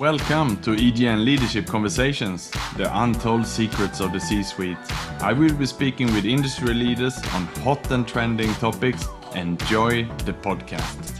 Welcome to EGN Leadership Conversations, the untold secrets of the C suite. I will be speaking with industry leaders on hot and trending topics. Enjoy the podcast.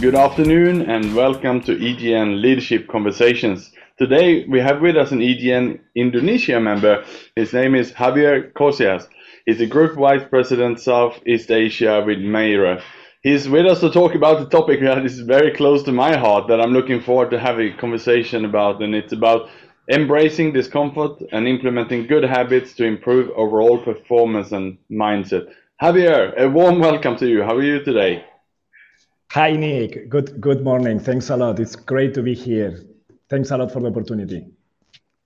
Good afternoon and welcome to EGN Leadership Conversations. Today we have with us an EGN Indonesia member. His name is Javier Cosias. He's the Group Vice President Southeast Asia with Maire. He's with us to talk about the topic that is very close to my heart that I'm looking forward to having a conversation about, and it's about embracing discomfort and implementing good habits to improve overall performance and mindset. Javier, a warm welcome to you. How are you today? Hi, Nick. Good good morning. Thanks a lot. It's great to be here. Thanks a lot for the opportunity.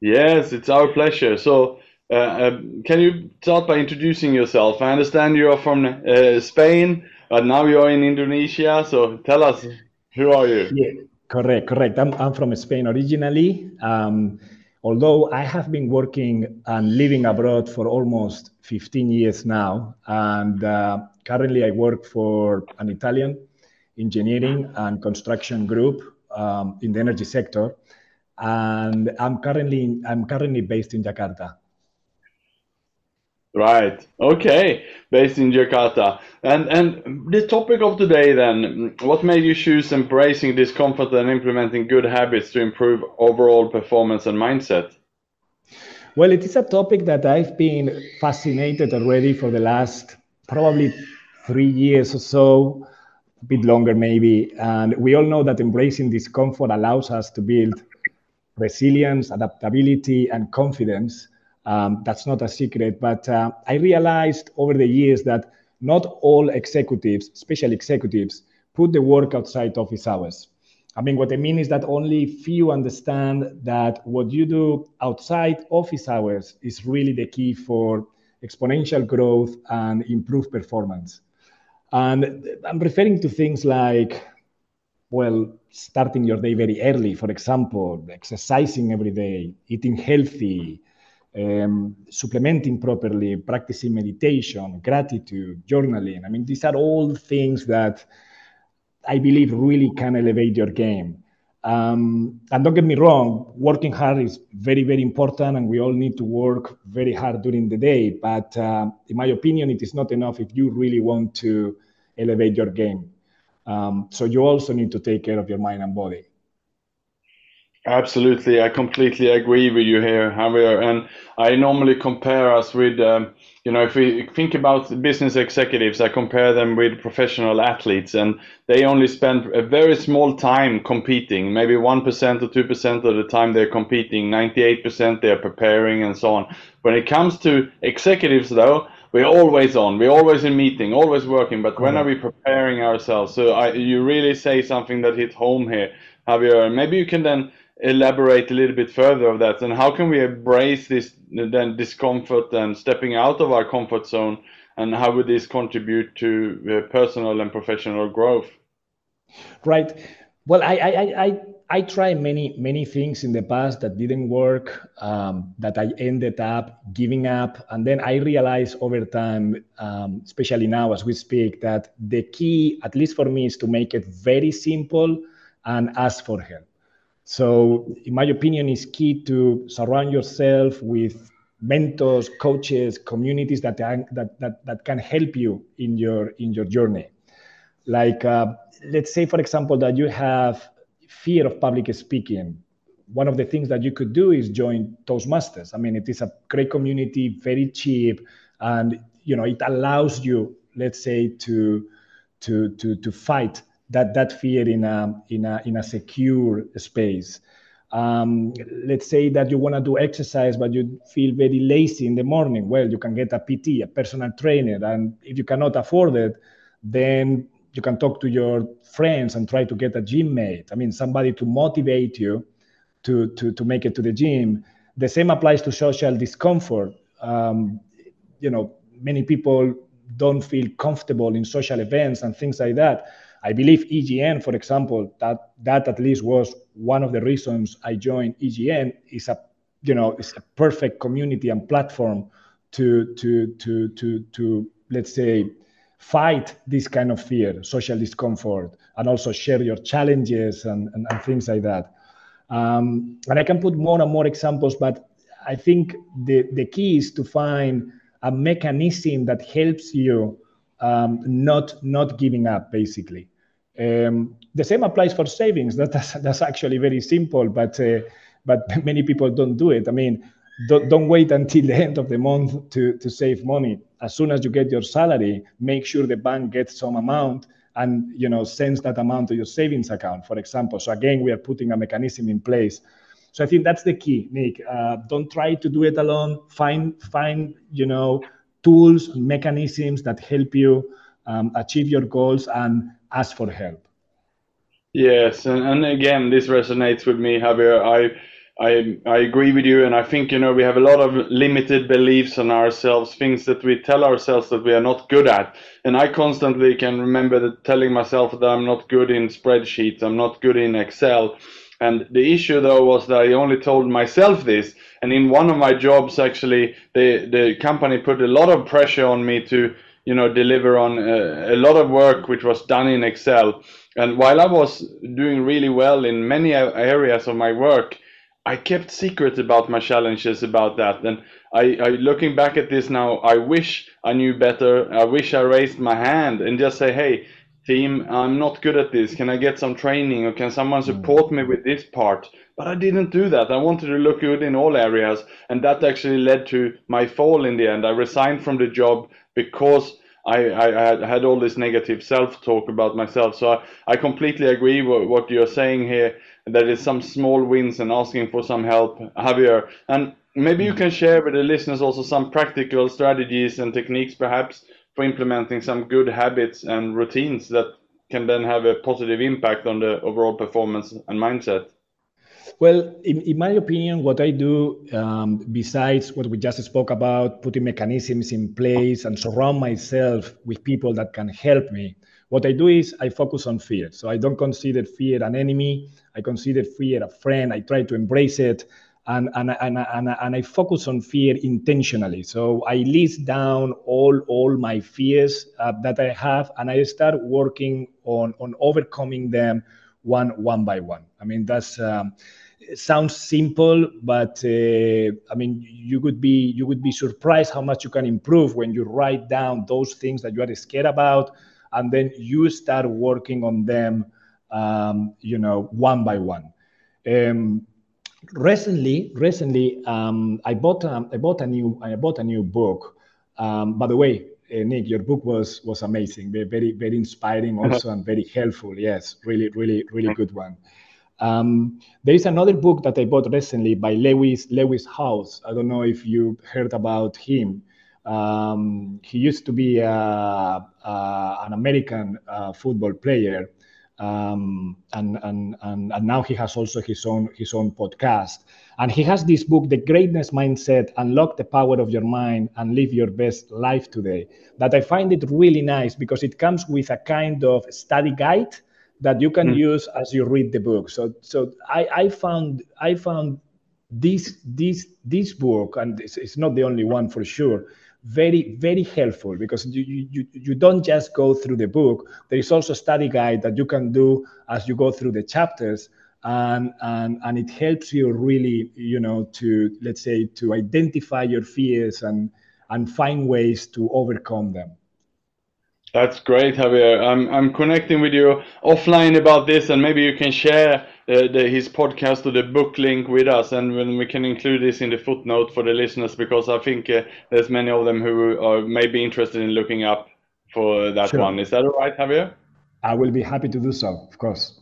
Yes, it's our pleasure. So, uh, uh, can you start by introducing yourself? I understand you are from uh, Spain, but now you're in Indonesia. So, tell us, who are you? Yeah, correct, correct. I'm, I'm from Spain originally. Um, although I have been working and living abroad for almost 15 years now, and uh, currently I work for an Italian engineering and construction group um, in the energy sector, and I'm currently I'm currently based in Jakarta. Right. Okay. Based in Jakarta. And and the topic of today then, what made you choose embracing discomfort and implementing good habits to improve overall performance and mindset? Well, it is a topic that I've been fascinated already for the last probably three years or so a bit longer maybe. And we all know that embracing discomfort allows us to build resilience, adaptability, and confidence. Um, that's not a secret. But uh, I realized over the years that not all executives, especially executives, put the work outside office hours. I mean, what I mean is that only few understand that what you do outside office hours is really the key for exponential growth and improved performance. And I'm referring to things like, well, starting your day very early, for example, exercising every day, eating healthy, um, supplementing properly, practicing meditation, gratitude, journaling. I mean, these are all things that I believe really can elevate your game. Um, and don't get me wrong, working hard is very, very important, and we all need to work very hard during the day. But uh, in my opinion, it is not enough if you really want to elevate your game. Um, so you also need to take care of your mind and body. Absolutely, I completely agree with you here, Javier. And I normally compare us with, um, you know, if we think about business executives, I compare them with professional athletes, and they only spend a very small time competing. Maybe one percent or two percent of the time they're competing. Ninety-eight percent they're preparing, and so on. When it comes to executives, though, we're always on. We're always in meeting, always working. But when are we preparing ourselves? So I, you really say something that hit home here, Javier. Maybe you can then elaborate a little bit further of that. And how can we embrace this then discomfort and stepping out of our comfort zone? And how would this contribute to uh, personal and professional growth? Right. Well i i i i tried many many things in the past that didn't work um, that i ended up giving up. And then i realized over time um, especially now as we speak that the key at least for me is to make it very simple and ask for help so, in my opinion, it's key to surround yourself with mentors, coaches, communities that, that, that, that can help you in your, in your journey. Like, uh, let's say, for example, that you have fear of public speaking. One of the things that you could do is join Toastmasters. I mean, it is a great community, very cheap, and you know, it allows you, let's say, to to to to fight that that fear in a in a in a secure space. Um, let's say that you want to do exercise, but you feel very lazy in the morning. Well, you can get a PT, a personal trainer, and if you cannot afford it, then you can talk to your friends and try to get a gym mate. I mean, somebody to motivate you to to to make it to the gym. The same applies to social discomfort. Um, you know, many people don't feel comfortable in social events and things like that I believe EGN, for example, that that at least was one of the reasons I joined EGN is a you know it's a perfect community and platform to to to to to let's say fight this kind of fear, social discomfort, and also share your challenges and, and, and things like that. Um, and I can put more and more examples, but I think the, the key is to find a mechanism that helps you um, not not giving up, basically. Um, the same applies for savings. That, that's, that's actually very simple, but uh, but many people don't do it. I mean, don't, don't wait until the end of the month to, to save money. As soon as you get your salary, make sure the bank gets some amount and you know sends that amount to your savings account, for example. So again, we are putting a mechanism in place. So I think that's the key, Nick. Uh, don't try to do it alone. Find find you know tools, mechanisms that help you um, achieve your goals, and ask for help. Yes, and, and again, this resonates with me, Javier. I I I agree with you, and I think you know we have a lot of limited beliefs on ourselves, things that we tell ourselves that we are not good at. And I constantly can remember that telling myself that I'm not good in spreadsheets, I'm not good in Excel. And the issue though was that I only told myself this. And in one of my jobs, actually, the the company put a lot of pressure on me to you know deliver on a, uh, a lot of work which was done in Excel. And while I was doing really well in many areas of my work, I kept secret about my challenges about that. And I, I, looking back at this now, I wish I knew better. I wish I raised my hand and just say, hey, team, I'm not good at this. Can I get some training or can someone support me with this part? But I didn't do that. I wanted to look good in all areas. And that actually led to my fall in the end. I resigned from the job because I, I, had all this negative self-talk about myself. So I, I completely agree with what you're saying here there is some small wins and asking for some help, Javier. And maybe you can share with the listeners also some practical strategies and techniques, perhaps, for implementing some good habits and routines that can then have a positive impact on the overall performance and mindset. Well, in, in my opinion, what I do, um, besides what we just spoke about, putting mechanisms in place and surround myself with people that can help me, what I do is I focus on fear. So I don't consider fear an enemy. I consider fear a friend. I try to embrace it. And, and, and, and, and I focus on fear intentionally. So I list down all, all my fears uh, that I have, and I start working on, on overcoming them one, one by one. I mean, that's. Um, sounds simple, but uh, I mean, you would be you would be surprised how much you can improve when you write down those things that you are scared about, and then you start working on them, um, you know, one by one. Um, recently, recently, um, I bought um, I bought a new I bought a new book. Um, by the way, Nick, your book was was amazing, very very inspiring also and very helpful. Yes, really really really good one. Um, there is another book that I bought recently by Lewis Lewis Howes. I don't know if you heard about him. Um, he used to be a, a, an American uh, football player, um, and, and, and, and now he has also his own his own podcast. And he has this book, The Greatness Mindset: Unlock the Power of Your Mind and Live Your Best Life Today. That I find it really nice because it comes with a kind of study guide that you can mm. use as you read the book. So so I, I found I found this this this book, and it's, it's not the only one for sure very very helpful because you, you you don't just go through the book. There is also a study guide that you can do as you go through the chapters. And and and it helps you really you know to let's say to identify your fears and and find ways to overcome them that's great, Javier. I'm I'm connecting with you offline about this, and maybe you can share uh, the, his podcast or the book link with us, and when we can include this in the footnote for the listeners, because I think uh, there's many of them who are maybe interested in looking up for that sure. one. Is that all right, Javier? I will be happy to do so, of course.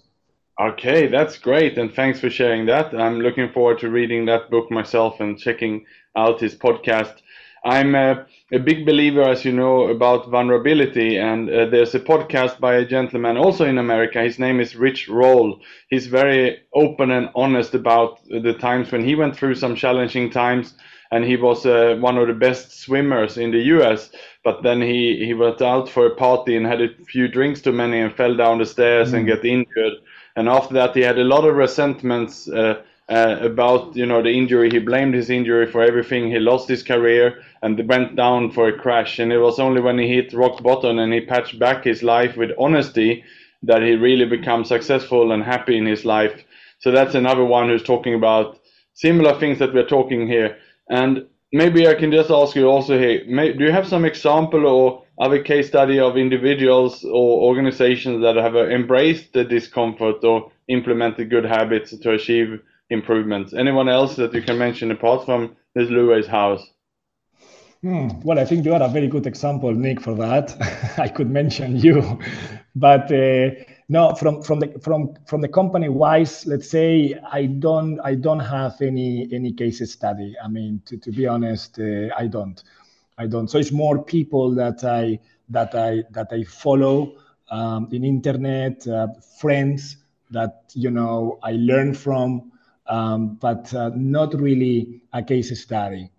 Okay, that's great, and thanks for sharing that. I'm looking forward to reading that book myself and checking out his podcast. I'm a, a, big believer, as you know, about vulnerability, and uh, there's a podcast by a gentleman also in America. His name is Rich Roll. He's very open and honest about the times when he went through some challenging times, and he was uh, one of the best swimmers in the U.S. But then he he went out for a party and had a few drinks too many and fell down the stairs mm. and get injured. And after that, he had a lot of resentments. Uh, uh, about you know the injury. He blamed his injury for everything. He lost his career and went down for a crash. And it was only when he hit rock bottom and he patched back his life with honesty that he really became successful and happy in his life. So that's another one who's talking about similar things that we're talking here. And maybe I can just ask you also here, may, do you have some example or other case study of individuals or organizations that have embraced the discomfort or implemented good habits to achieve improvements? Anyone else that you can mention apart from this Lewis Howes? Hmm. Well, I think you are a very good example, Nick, for that. I could mention you, but uh, no, from from the from from the company wise, let's say I don't I don't have any any case study. I mean, to, to be honest, uh, I don't, I don't. So it's more people that I that I that I follow um, in internet, uh, friends that you know I learn from, um, but uh, not really a case study.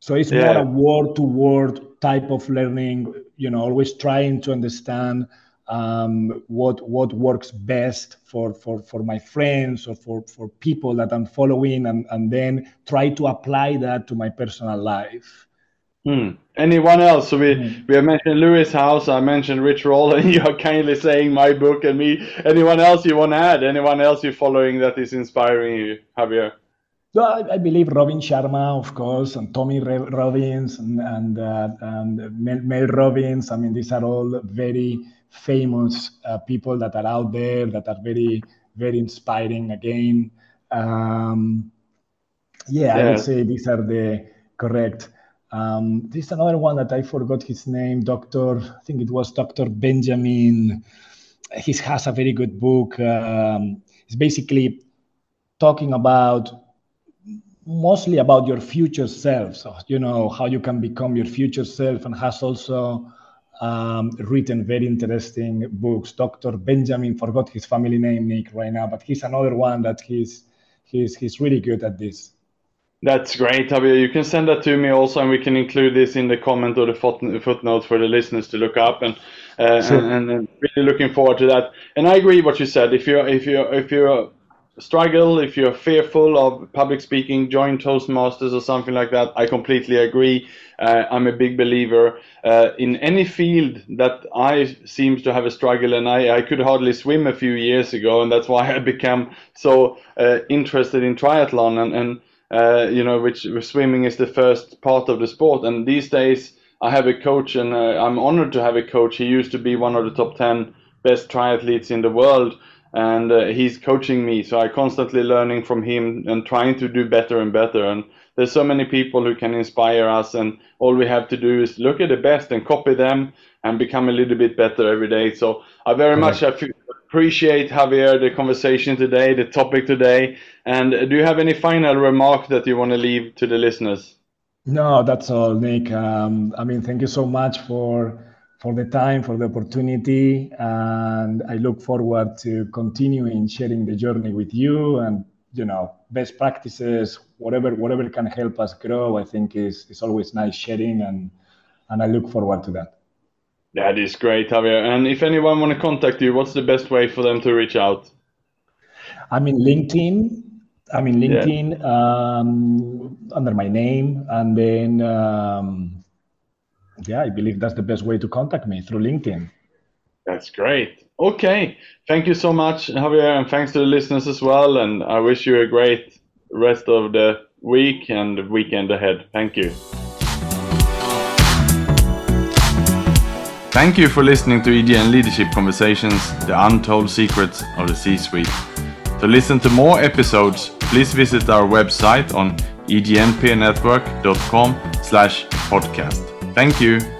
So it's yeah. more a word to word type of learning, you know, always trying to understand um, what what works best for, for, for my friends or for, for people that I'm following and, and then try to apply that to my personal life. Hmm. Anyone else? So we hmm. we have mentioned Lewis Howes, I mentioned Rich Roll, and you are kindly saying my book and me. Anyone else you want to add? Anyone else you're following that is inspiring you, Javier? I, believe Robin Sharma, of course, and Tony Robbins and and, uh, and Mel, Mel, Robbins. I mean, these are all very famous uh, people that are out there that are very very inspiring. Again, um, yeah, yeah, I would say these are the correct. Um, is another one that I forgot his name, Doctor. I think it was Doctor Benjamin. He has a very good book. Um, it's basically talking about mostly about your future self. So, you know, how you can become your future self and has also um, written very interesting books. Dr. Benjamin, forgot his family name, Nick, right now, but he's another one that he's, he's, he's really good at this. That's great, Javier. You can send that to me also, and we can include this in the comment or the footnote for the listeners to look up. And, uh, sure. and, and really looking forward to that. And I agree what you said. If you're if you're if you're struggle, if you're fearful of public speaking, join Toastmasters or something like that. I completely agree. Uh, I'm a big believer uh, in any field that I seems to have a struggle, and I, I could hardly swim a few years ago, and that's why I became so uh, interested in triathlon and and uh, you know which swimming is the first part of the sport. And these days I have a coach, and uh, I'm honored to have a coach. He used to be one of the top ten best triathletes in the world and uh, he's coaching me so I'm constantly learning from him and trying to do better and better and there's so many people who can inspire us and all we have to do is look at the best and copy them and become a little bit better every day. So i very much appreciate javier the conversation today the topic today. And do you have any final remark that you want to leave to the listeners? No that's all nick. Um, i mean thank you so much for for the time, for the opportunity. And I look forward to continuing sharing the journey with you and, you know, best practices, whatever, whatever can help us grow, I think is, is always nice sharing. And, and I look forward to that. That is great, Javier. And if anyone want to contact you, what's the best way for them to reach out? I mean LinkedIn. I mean LinkedIn yeah. um, under my name, and then um, yeah, I believe that's the best way to contact me through LinkedIn. That's great. Okay. Thank you so much, Javier, and thanks to the listeners as well. And I wish you a great rest of the week and weekend ahead. Thank you. Thank you for listening to EGN Leadership Conversations, the untold secrets of the C suite. To listen to more episodes, please visit our website on egnpeernetwork.com slash podcast. Thank you.